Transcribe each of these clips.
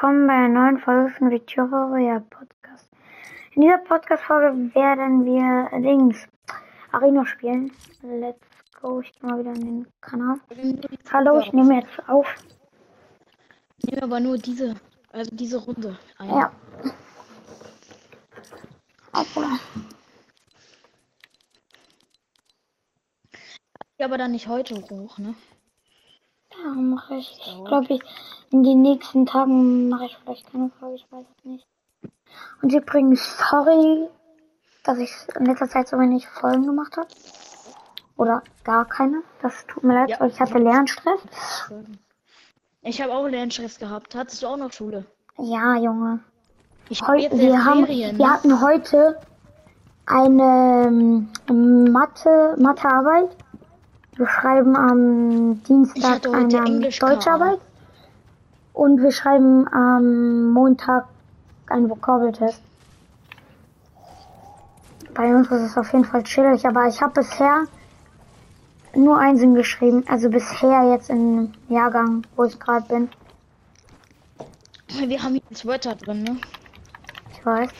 willkommen bei einer neuen Folge von Victoria Podcast. In dieser Podcast-Folge werden wir Dings Arena spielen. Let's go, ich gehe mal wieder in den Kanal. Hallo, ich nehme jetzt auf. Ich nehme aber nur diese, also diese Runde ein. Ja. Hoppla. Ja, aber dann nicht heute hoch, ne? Ja, mache ich. Ich glaube, ich in den nächsten Tagen mache ich vielleicht keine Folge, ich weiß es nicht. Und übrigens, sorry, dass ich in letzter Zeit so wenig Folgen gemacht habe. Oder gar keine. Das tut mir leid, Ja. weil ich hatte Lernstress. Ich habe auch Lernstress gehabt. Hattest du auch noch Schule? Ja, Junge. Ich Heu jetzt wir, haben, Ferien. wir hatten heute eine ähm, Mathe, Mathearbeit. Wir schreiben am Dienstag eine Englisch Deutscharbeit. Und wir schreiben am Montag einen Vokabeltest. Bei uns ist es auf jeden Fall chillig, aber ich habe bisher nur Einsen geschrieben. Also bisher jetzt im Jahrgang, wo ich gerade bin. Wir haben hier einen Sweater drin, ne? Ich weiß.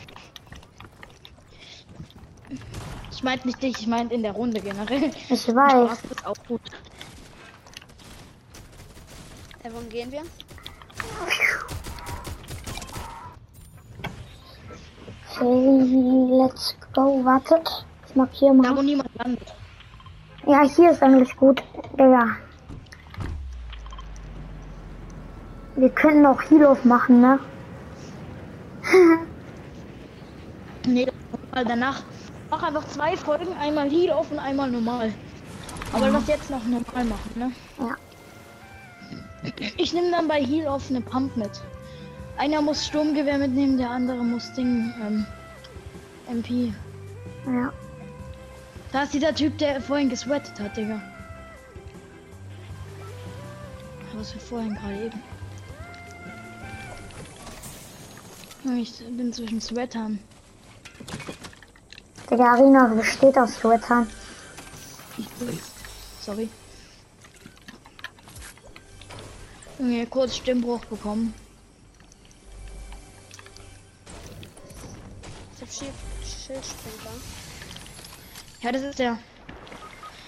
Ich meinte nicht dich, ich meinte in der Runde generell. Ich weiß. Spaß ist auch gut. Äh, wohin gehen wir? Okay, let's go. Wartet. Ich markiere Da wo mal. niemand landet. Ja, hier ist eigentlich gut. Digga. Wir könnten auch Heal-Off machen, ne? Nee, das mal danach. Mach einfach zwei Folgen, einmal Heal auf und einmal normal. Aber lass jetzt noch normal machen, ne? Ja. Ich nehme dann bei Heal auf eine Pump mit. Einer muss Sturmgewehr mitnehmen, der andere muss Ding, ähm, MP. Ja. Da ist dieser Typ, der vorhin gesweatet hat, Digga. Was wir vorhin gerade eben. Ich bin zwischen Sweatern. Digga, Arena besteht aus Sweatern. Sorry. Junge, kurz Stimmbruch bekommen. Ich hab Schild Schildspringer. Ja, das ist der.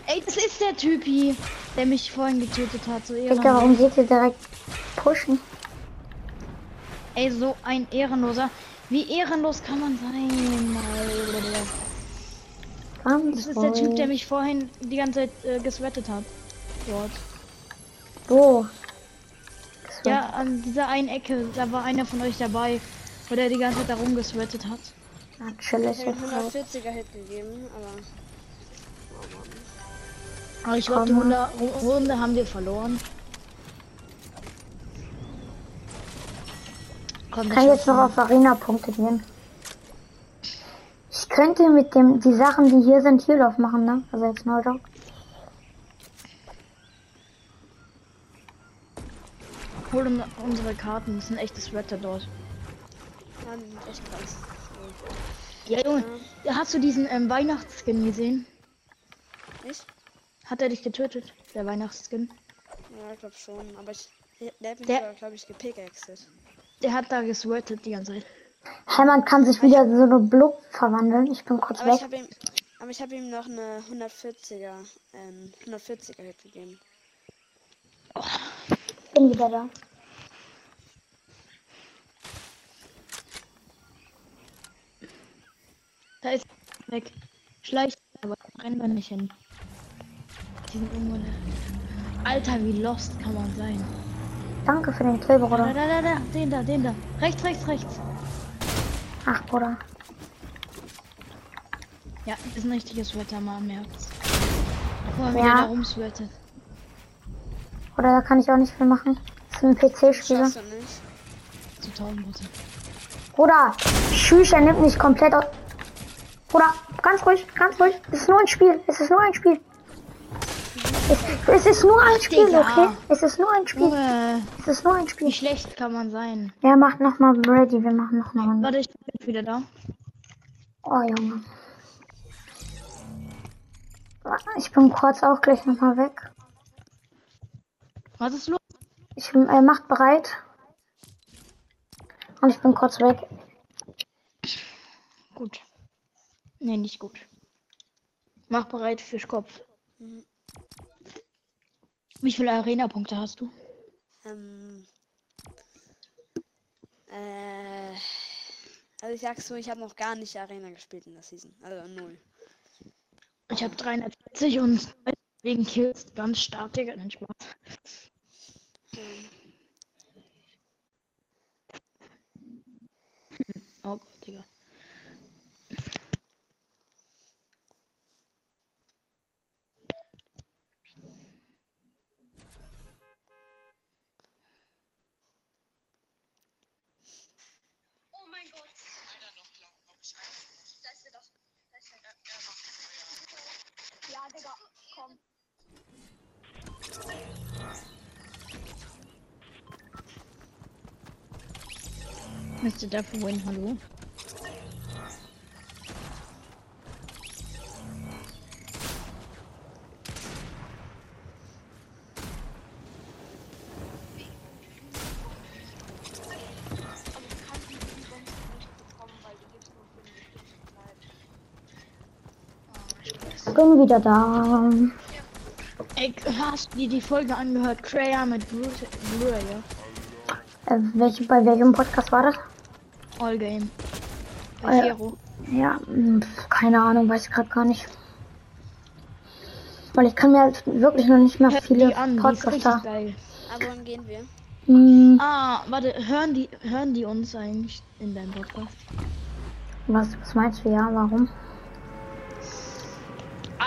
Ey, das ist der Typi, der mich vorhin getötet hat. So Digga, warum geht ihr direkt pushen? Ey, so ein Ehrenloser. Wie ehrenlos kann man sein? Ganz Das ist der Typ, der mich vorhin die ganze Zeit äh, geswettet hat. Dort. Wo? Ja, an dieser einen Ecke, da war einer von euch dabei, wo der die ganze Zeit da rumgeswettet hat. Chillig. Ich hab ihm jetzt halt. 140er Hit gegeben, aber. Aber ich glaube, die. Runde, Runde haben wir verloren. Komm, Ich kann jetzt noch auf Arena-Punkte gehen. Ich könnte mit dem, die Sachen, die hier sind, Heal-Off machen, ne? Also jetzt neu doch. Hol uns unsere Karten, das ist ein echtes Wetter dort. Ja, die sind echt krass. Ja, Junge, ja, hast du diesen ähm, Weihnachtsskin gesehen? Ich? Hat er dich getötet, der Weihnachtsskin? Ja, ich glaub schon. Aber ich. Der hat mich glaube ich, gepickaxed. Der hat da gesweatet die ganze Zeit. Hey, man kann sich wieder so eine Blub verwandeln. Ich bin kurz Aber ich weg. habe ihm. Aber ich habe ihm noch eine 140er, ähm, 140er Hit gegeben. Bin wieder da. Da ist er weg. Schleicht, aber rennen wir nicht hin. Die sind irgendwo da. Alter, wie lost kann man sein. Danke für den Kill, Da, Bruder. da, da, da, den da, den da. Rechts, rechts, rechts. Ach, Bruder. Ja, ist ein richtiges Wetter, mal. Guck wie Ja. der da rumsweatet. Oder da kann ich auch nicht viel machen. Das ist ein PC-Spieler. Schaffst du nicht? Zu 1000 Prozent. Bruder, Tschüss, er nimmt mich komplett aus. Bruder, ganz ruhig, ganz ruhig. Es ist nur ein Spiel. Es ist nur ein Spiel. Es, ist nur ein Spiel, Digga. okay? Es ist nur ein Spiel. Junge, Es ist nur ein wie Spiel. schlecht kann man sein? Ja, macht nochmal ready. Wir machen noch eine Runde. Warte, ich bin wieder da. Oh, Junge. Ich bin kurz auch gleich nochmal weg. Was ist los? Ich äh, macht bereit. Und ich bin kurz weg. Gut. Nee, nicht gut. Mach bereit für Kopf. Mhm. Wie viele Arena-Punkte hast du? Ähm, äh, also ich sag's so, ich habe noch gar nicht Arena gespielt in der Season. Also null. Ich habe 340 und wegen Kills ganz stark, Digga. Nein, Spaß. Ähm, Oh Gott, Digga. Oh mein Gott. Leider noch glauben, ob ich rein. Da ist er doch. Da ist er doch. Ja, Digga, komm. Mr. Dafür Win, hallo. Aber du kannst die Events nicht bekommen, weil die gibt's nur für eine bestimmte Zeit. Bin wieder da. Ey, hast du dir die Folge angehört? Kreia mit Brute, Blur, ja? Äh, welche, bei welchem Podcast war das? All Game. Bei ja. Fero. Ja, mh, keine Ahnung, weiß ich gerade gar nicht. Weil ich kann mir halt wirklich noch nicht mehr Hört viele an, Podcaster. aber wann gehen wir? Hm, Ah, warte, hören die, hören die uns eigentlich in deinem Podcast? was, was meinst du? Ja, warum?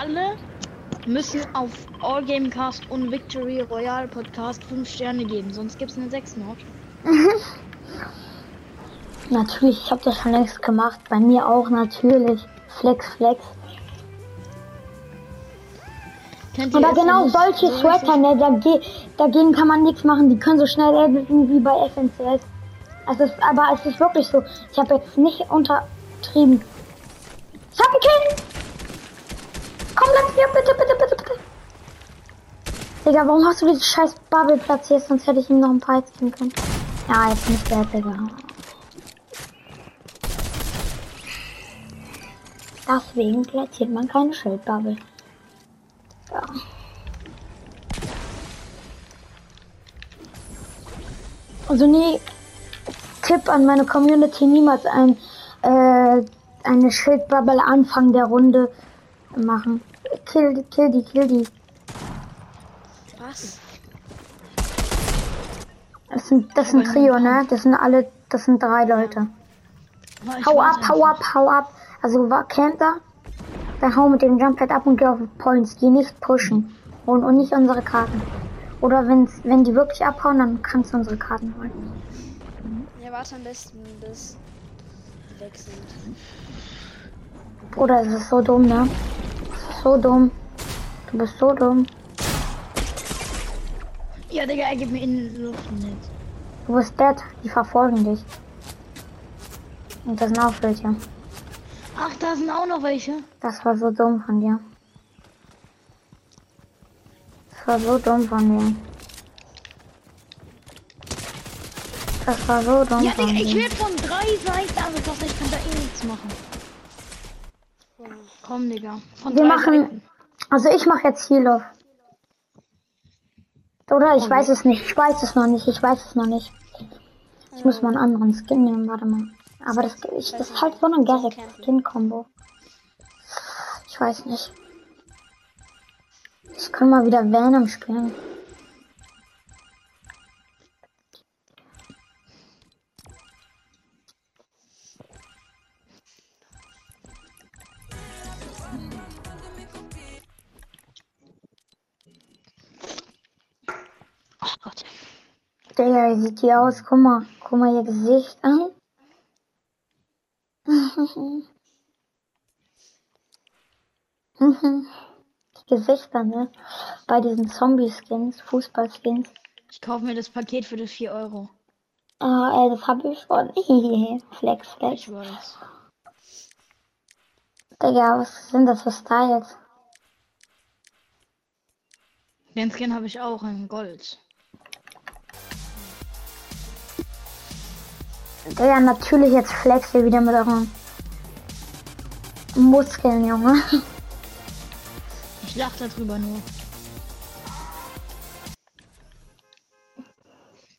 Alle müssen auf All Gamecast und Victory Royale Podcast 5 Sterne geben, sonst gibt's eine 6 Not. Natürlich, ich habe das schon längst gemacht. Bei mir auch natürlich. Flex, Flex. Aber es, genau es solche so Sweater, ne, dagegen, dagegen kann man nichts machen. Die können so schnell editen wie bei FNCS. Es ist, aber es ist wirklich so. Ich habe jetzt nicht untertrieben. Ich hab einen Kill! Komm, lass mir bitte, bitte, bitte, bitte. Digga, warum hast du diese scheiß Bubble platziert? Sonst hätte ich ihm noch ein paar Hits geben können. Ja, jetzt nicht der, Digga. Deswegen platziert man keine Schildbubble. Ja. Also nee, Tipp an meine Community, niemals ein, äh, eine Schildbubble Anfang der Runde machen. Kill die, kill die, kill die. Was? Das sind, das sind Trio, ne? Das sind alle, das sind drei Leute. Ich Hau ab, hau ab, hau ab. Also war camp da. Dann hau mit dem Jumppad ab und geh auf Points. Die nicht pushen. Und, und nicht unsere Karten. Oder wenn's, wenn die wirklich abhauen, dann kannst du unsere Karten holen. Ja, warte am besten, bis die weg sind. Bruder, es ist so dumm, ne? So dumm. Du bist so dumm. Ja, Digga, er gibt mir in die Luft nicht. Du bist dead. Die verfolgen dich. Und das sind auch welche. Ach, da sind auch noch welche. Das war so dumm von dir. Das war so dumm von dir. Das war so dumm Ja, von Digga, ich werde von drei Seiten angefasst. Ich kann da eh nichts machen. Komm, Digga. Von Wir machen, Seiten. also ich mache jetzt Heal. Oder ich Okay. weiß es nicht. Ich weiß es noch nicht. Ich weiß es noch nicht. Ich muss mal einen anderen Skin nehmen. Warte mal. Aber das, ich, das ist halt so eine geile Skin-Kombo. Ich weiß nicht. Ich kann mal wieder Venom spielen. Sieht die aus? Guck mal. Guck mal ihr Gesicht an. Die Gesichter, ne? Bei diesen Zombie-Skins, Fußball-Skins. Ich kaufe mir das Paket für das 4 Euro. Ah, ey, das hab ich schon. flex, flex. Ich weiß. Digga, was sind das für Styles? Den Skin habe ich auch in Gold. Ja, natürlich jetzt flex ihr wieder mit euren Muskeln, Junge. Ich lach darüber nur.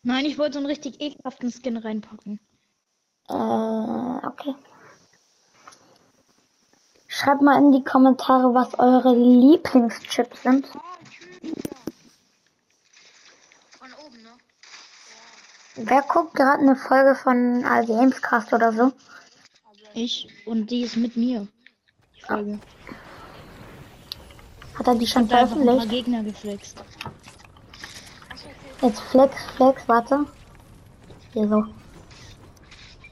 Nein, ich wollte so einen richtig ekelhaften Skin reinpacken. Äh, okay. Schreibt mal in die Kommentare, was eure Lieblingschips sind. Von oben, ne? Wer guckt gerade eine Folge von äh, Gamescast oder so? Ich und die ist mit mir. Die Folge. Hat er die schon veröffentlicht? Gegner geflext. Jetzt Flex, Flex, warte. Hier so.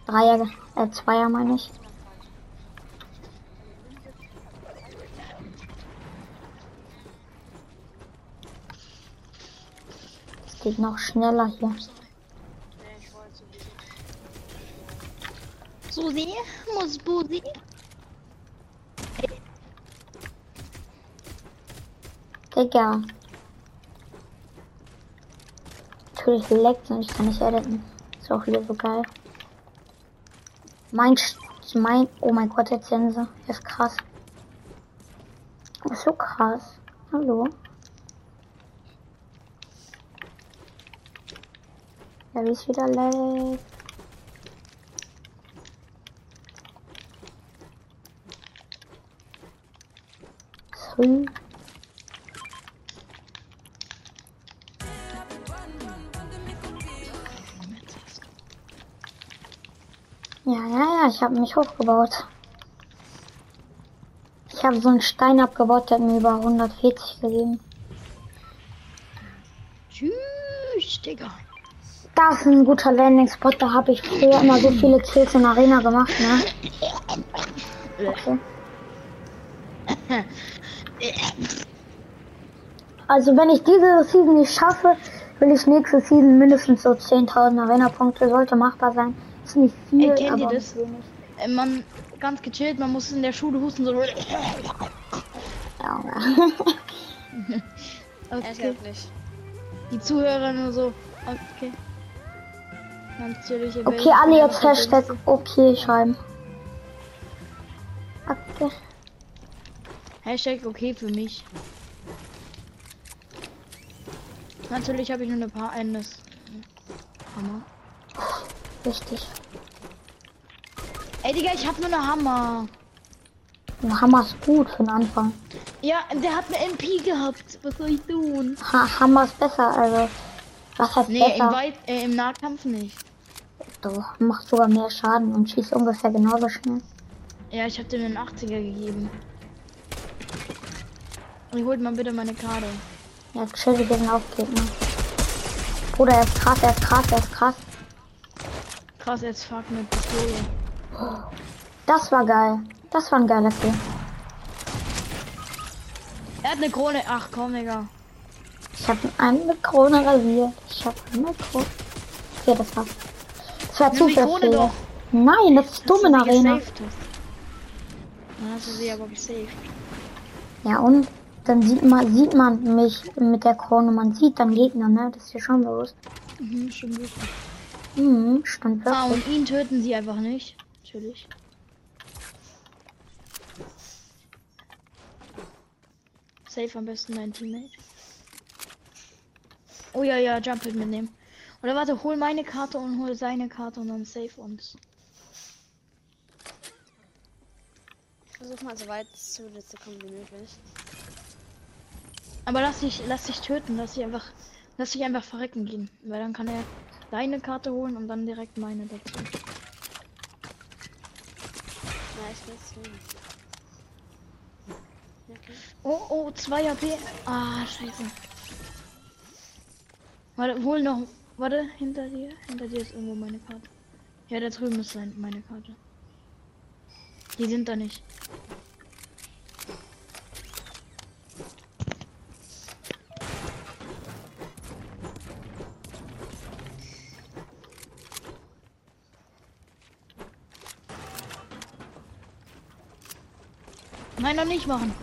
Dreier, äh, Zweier meine ich. Es geht noch schneller hier. Susi, muss Busi. Digga. Natürlich leckt und ich kann nicht editen. Ist auch wieder so geil. Mein, mein, oh mein Gott, der Zense. Ist krass. Ist so krass. Hallo. Ja, wie es wieder leckt. So. Ja, ja, ja, ich habe mich hochgebaut. Ich habe so einen Stein abgebaut, der hat mir über 140 gegeben. Tschüss, Digga. Das ist ein guter Landing-Spot, da habe ich früher immer so viele Kills in Arena gemacht, ne? Okay. Also wenn ich diese Season nicht schaffe, will ich nächste Season mindestens so 10.000 Arena-Punkte. Sollte machbar sein. Ist nicht viel, Ey, kennt aber das? wenig. Äh, Man ganz gechillt, man muss in der Schule husten so. Ja, ja. Okay. nicht. Die Zuhörer nur so. Okay. Chillig. Okay, alle jetzt Hashtag okay schreiben. Okay. Hashtag okay für mich. Natürlich habe ich nur ein paar eines. Hammer. Richtig. Ey Digga, ich habe nur eine Hammer. Ein Hammer ist gut für den Anfang. Ja, der hat eine MP gehabt. Was soll ich tun? Ha Hammer ist besser, also. Was heißt Nee, im, besser? Weit äh, im Nahkampf nicht. Du machst sogar mehr Schaden und schießt ungefähr genauso schnell. Ja, ich habe dir einen 80er gegeben. Und holt mal bitte meine Karte. Ja, chill, wir gehen auf Gegner. Bruder, er ist krass, er ist krass, er ist krass. Krass, jetzt fuck mit Pistole. Das war geil. Das war ein geiler Kill. Er hat eine Krone. Ach komm, Digga. Ich habe eine Krone rasiert. Ich habe eine Krone. Okay, das war's. Das war doch. Nein, das ist dumm in Dass du sie Arena. Dann hast du sie aber gesaved. Ja, und dann sieht man, sieht man mich mit der Krone. Man sieht dann Gegner, ne? Das ist dir schon bewusst. Mhm, stimmt wirklich. Mhm, stand Ah, wirklich. und ihn töten sie einfach nicht. Natürlich. Safe am besten dein Teammate. Oh ja, ja, Jump mitnehmen. Oder warte, hol meine Karte und hol seine Karte und dann save uns. Ich versuche mal so weit zu zu kommen wie möglich. Aber lass dich, lass dich töten, lass dich einfach, lass dich einfach verrecken gehen. Weil dann kann er deine Karte holen und dann direkt meine dazu. Nice, okay. Oh, oh, 2 AP. Ah, scheiße. Warte, hol noch. Warte, hinter dir. Hinter dir ist irgendwo meine Karte. Ja, da drüben ist sein, meine Karte. Die sind da nicht. Nein, noch nicht machen.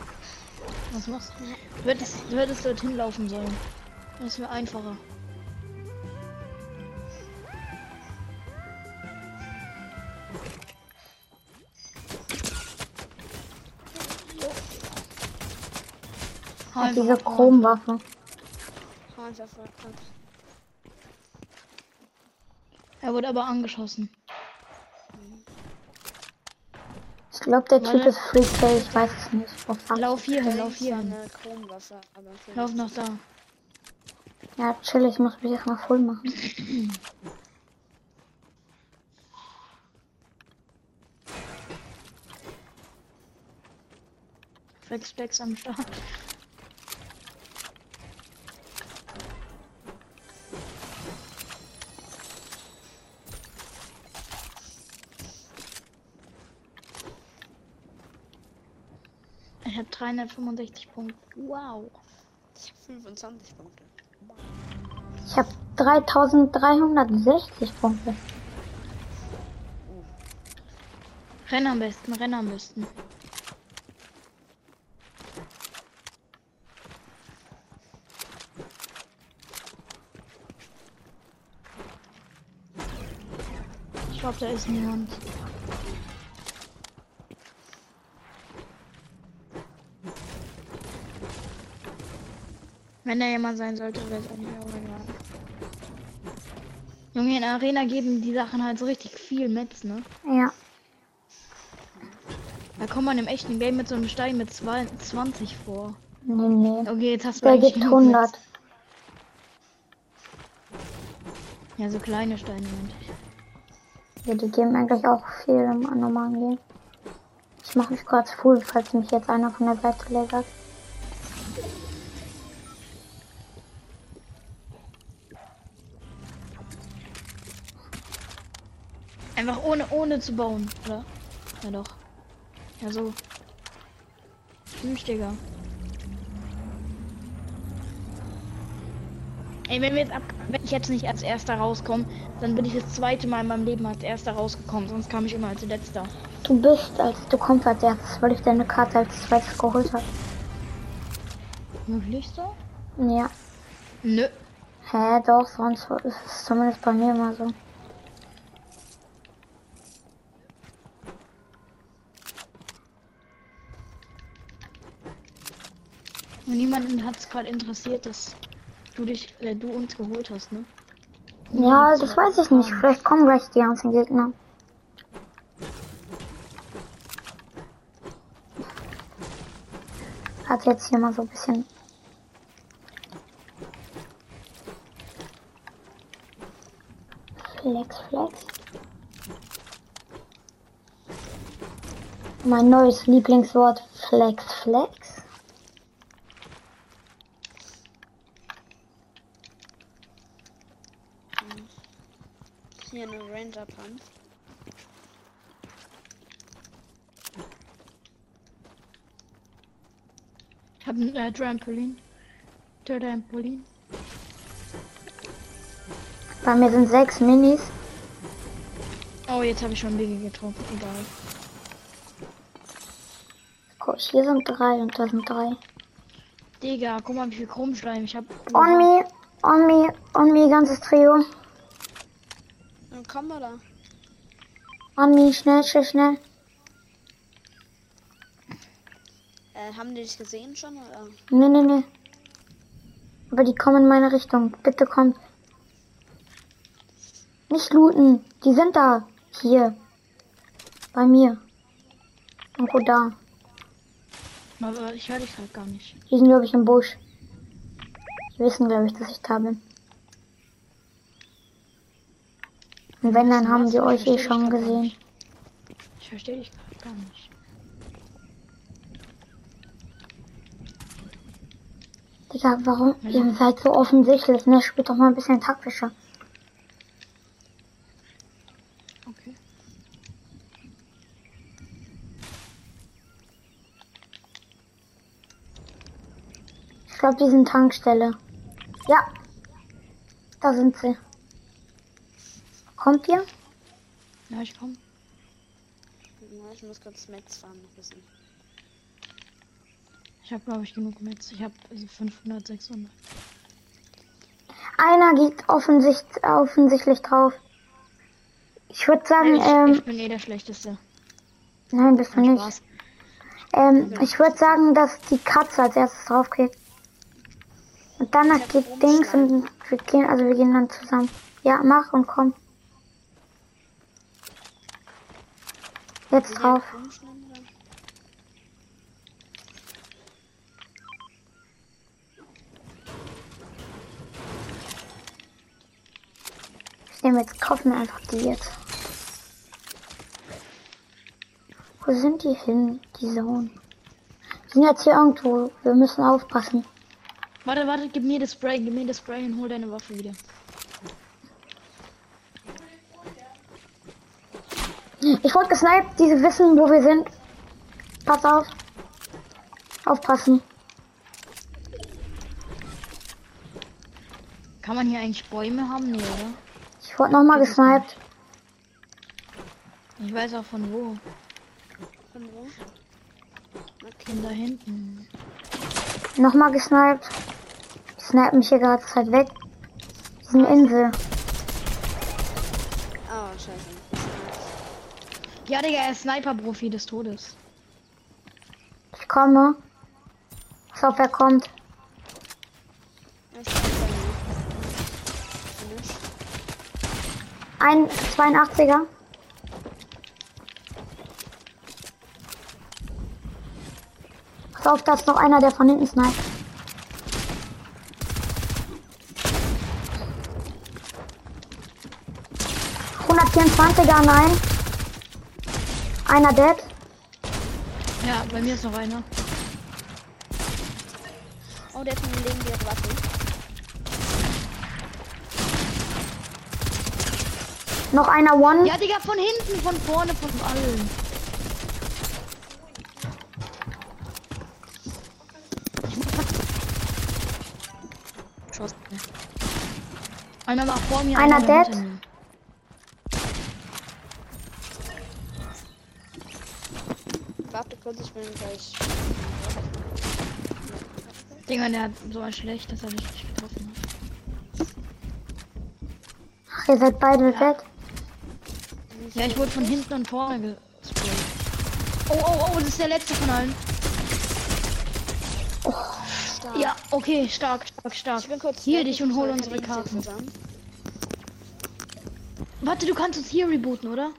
Was machst du? Du hättest, du hättest dorthin laufen sollen. Das ist mir einfacher. Ach, diese Chromwaffe. Er wurde aber angeschossen. Ich glaube, der Typ ist Free Play, ich weiß es nicht. Oh. Lauf hier hin, lauf hier hin. Lauf nach da. Ja, chill, ich muss mich erstmal voll machen. Flex, Flex am Start. Ich habe 365 Punkte. Wow. Ich habe 25 Punkte. Ich habe 3360 Punkte. Renn am besten, renn am besten. Ich glaube, da ist niemand. Wenn da jemand sein sollte, wäre es eigentlich auch egal. Junge, in der Arena geben die Sachen halt so richtig viel Metz, ne? Ja. Da kommt man im echten Game mit so einem Stein mit zwei- 20 vor. Nee, nee. Okay, jetzt hast du Der gibt genug 100. Metz. Ja, so kleine Steine meinte ich. Ja, die geben eigentlich auch viel im normalen Game. Ich mache mich kurz full, falls mich jetzt einer von der Seite lasert. Ohne, ohne zu bauen, oder? Ja doch. Ja so. Tschüss, Digga. Ey, wenn wir jetzt ab, wenn ich jetzt nicht als erster rauskomme, dann bin ich das zweite Mal in meinem Leben als erster rausgekommen, sonst kam ich immer als letzter. Du bist, als du kommst als erstes, weil ich deine Karte als zweites geholt habe. Wirklich so? Ja. Nö. Hä, doch, sonst ist es zumindest bei mir immer so. Niemanden hat es gerade interessiert, dass du dich, äh, du uns geholt hast, ne? Ja, das weiß ich nicht. Vielleicht kommen gleich die ganzen Gegner. Hat jetzt hier mal so ein bisschen. Flex, Flex. Mein neues Lieblingswort Flex, Flex. Hier eine Ranger Pump. Ich habe ein äh, Trampolin. Trampolin. Bei mir sind sechs Minis. Oh, jetzt habe ich schon Biggie getroffen. Egal. Guck, hier sind drei und da sind drei. Digga, guck mal, wie viel Chromschleim ich habe. On me, on me, on me, ganzes Trio. On me, schnell, schnell, schnell. Äh, haben die dich gesehen schon oder? Nee, nee, nee. Aber die kommen in meine Richtung. Bitte kommt. Nicht looten. Die sind da. Hier. Bei mir. Irgendwo da. Aber ich höre dich halt gar nicht. Die sind, glaube ich, im Busch. Die wissen, glaube ich, dass ich da bin. Und wenn, dann haben die euch eh schon gesehen. Ich verstehe dich gar nicht. Digga, warum? Ihr seid so offensichtlich, ne? Spielt doch mal ein bisschen taktischer. Okay. Ich glaube, die sind Tankstelle. Ja. Da sind sie. Kommt ihr? Ja, ich komm. Ja, ich muss kurz Metz fahren noch wissen. Ich habe, glaube ich, genug Metz. Ich habe also 500, 600. Einer geht offensicht, offensichtlich drauf. Ich würde sagen, ich, ähm, ich bin eh der Schlechteste. nein, bist du nicht. Spaß. Ähm, ich würde sagen, dass die Katze als erstes drauf geht. Und danach geht Dings und wir gehen, also wir gehen dann zusammen. Ja, mach und komm. Jetzt drauf. Ich nehme jetzt, kaufen einfach die jetzt. Wo sind die hin, die Zone? Die sind jetzt hier irgendwo. Wir müssen aufpassen. Warte, warte, gib mir das Spray, gib mir das Spray und hol deine Waffe wieder. Ich wurde gesniped, diese wissen, wo wir sind. Pass auf. Aufpassen. Kann man hier eigentlich Bäume haben? Nee, oder? Ich wurde nochmal gesniped. Ich weiß auch von wo. Von wo? Von da hinten. Nochmal gesniped. Die snipen mich hier gerade Zeit weg. Diese Insel. Oh, scheiße. Ja, Digga, er ist Sniper-Profi des Todes. Ich komme. Kommt. Ich bei mir. Nicht. Ein 82er. Pass auf, da ist noch einer, der von hinten sniped. er nein. Einer dead. Ja, bei mir ist noch einer. Oh, der hat eine legendäre Waffe. Noch einer One. Ja, Digga, von hinten, von vorne, von allen. Einer war vor mir. Einer war dead. hinter mir. Warte kurz, ich bin gleich. Digga, der hat so ein schlecht, dass er mich nicht getroffen hat. Ach, ihr seid beide dead. Ja, ich wurde von hinten und vorne gesprayt. Oh, oh, oh, das ist der letzte von allen. Stark. Ja, okay, stark, stark, stark. Ich bin kurz. Hier weg, dich ich und hol unsere Karten. zusammen. Warte, du kannst uns hier rebooten, oder?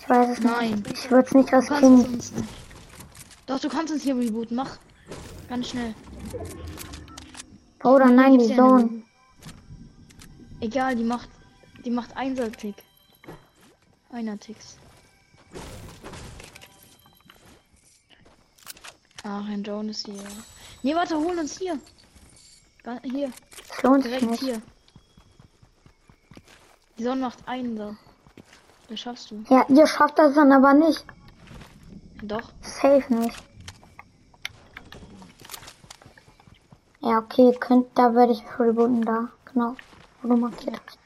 Ich weiß es Nein. nicht. Ich würde es nicht nicht. Doch, du kannst uns hier rebooten. Mach. Ganz schnell. Oder nein, die Zone. Egal, die macht. Die macht Einser-Tick. Einer Ticks. Ach, ein Joan ist hier. Nee, warte, hol uns hier. Hier, lohnt direkt nicht. hier. Die Sonne macht Einser. Das schaffst du. Ja, ihr schafft das dann aber nicht. Doch. Safe nicht. Ja, okay, ihr könnt, da werde ich rebooten, da. Genau. Wo du markiert hast.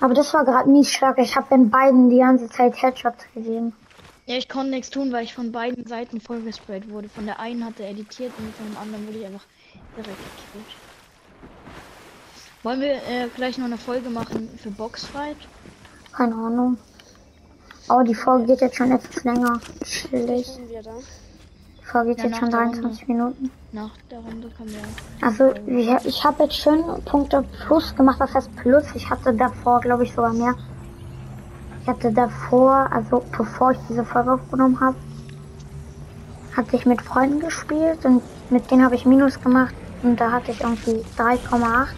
Aber das war gerade nie stark. Ich habe den beiden die ganze Zeit Headshots gegeben. Ja, ich konnte nichts tun, weil ich von beiden Seiten vollgesprayt wurde. Von der einen hat er editiert und von dem anderen wurde ich einfach direkt gekillt. Wollen wir äh, gleich noch eine Folge machen für Boxfight? Keine Ahnung. Aber die Folge geht jetzt schon etwas länger. Chillig. Sind wir Ja, jetzt schon der 23 Minuten. Nach der Runde kommen wir. Also, ich, ich habe jetzt schön Punkte plus gemacht. Was heißt plus? Ich hatte davor, glaube ich, sogar mehr. Ich hatte davor, also bevor ich diese Folge aufgenommen habe, hatte ich mit Freunden gespielt und mit denen habe ich Minus gemacht und da hatte ich irgendwie 3,8.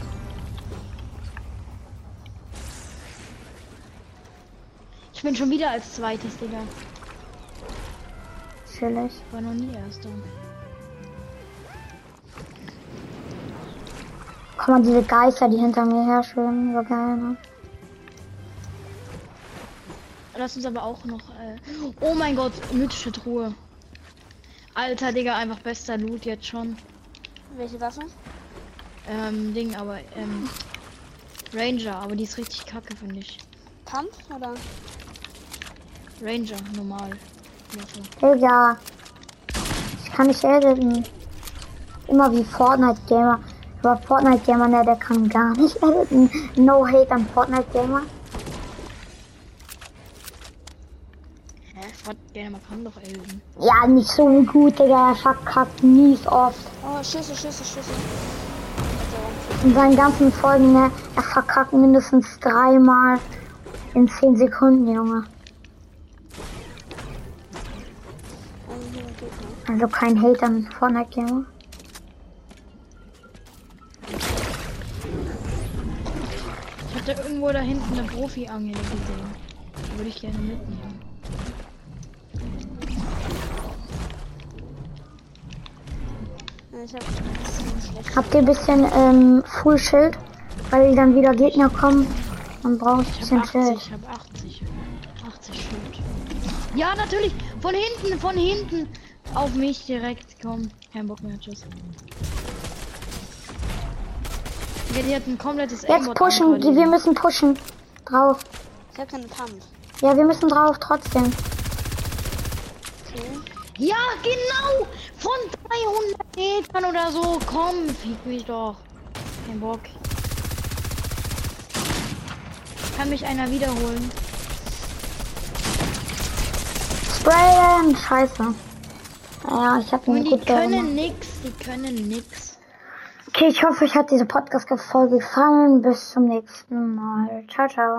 Ich bin schon wieder als zweites, Digga. Ich war noch nie erster. Guck mal, diese Geister, die hinter mir her schwimmen, so geil, ne? Lass uns aber auch noch. Äh... Oh mein Gott, mythische Truhe. Alter, Digga, einfach bester Loot jetzt schon. Welche Waffe? Ähm, Ding, aber, ähm. Ranger, aber die ist richtig kacke, finde ich. Pump oder? Ranger, normal. Digga. Ich kann nicht editen. Immer wie Fortnite Gamer. Aber Fortnite Gamer, ne, der kann gar nicht editen. No hate an Fortnite Gamer. Gerne, man kann doch. Ja, nicht so gut, Digga. Er verkackt mies oft. Oh, Schüsse, Schüsse, Schüsse. In seinen ganzen Folgen, ne? Er verkackt mindestens dreimal in 10 Sekunden, Junge. Also kein Hate an Fortnite, Junge. Ich hatte irgendwo da hinten eine Profi-Angel gesehen. Die würde ich gerne mitnehmen. Hab. Habt ihr ein bisschen ähm, Full Schild? Weil dann wieder Gegner kommen. Dann brauche ich ein bisschen habe 80, Schild. ich habe 80. 80 Schild. Ja, natürlich. Von hinten, von hinten. Auf mich direkt. Komm. Kein Bock mehr. Tschüss. Ja, die hat ein komplettes Jetzt pushen, die, wir müssen pushen. Drauf. Ich hab keine Pump. Ja, wir müssen drauf trotzdem. Okay. Ja, genau! Von 300 Metern oder so. Komm, fick mich doch. Kein Bock. Kann mich einer wiederholen? Sprayen! Scheiße. Ja, ich habe Und eine die können gemacht. nix. Die können nix. Okay, ich hoffe, euch hat diese Podcast-Folge gefallen. Bis zum nächsten Mal. Ciao, ciao.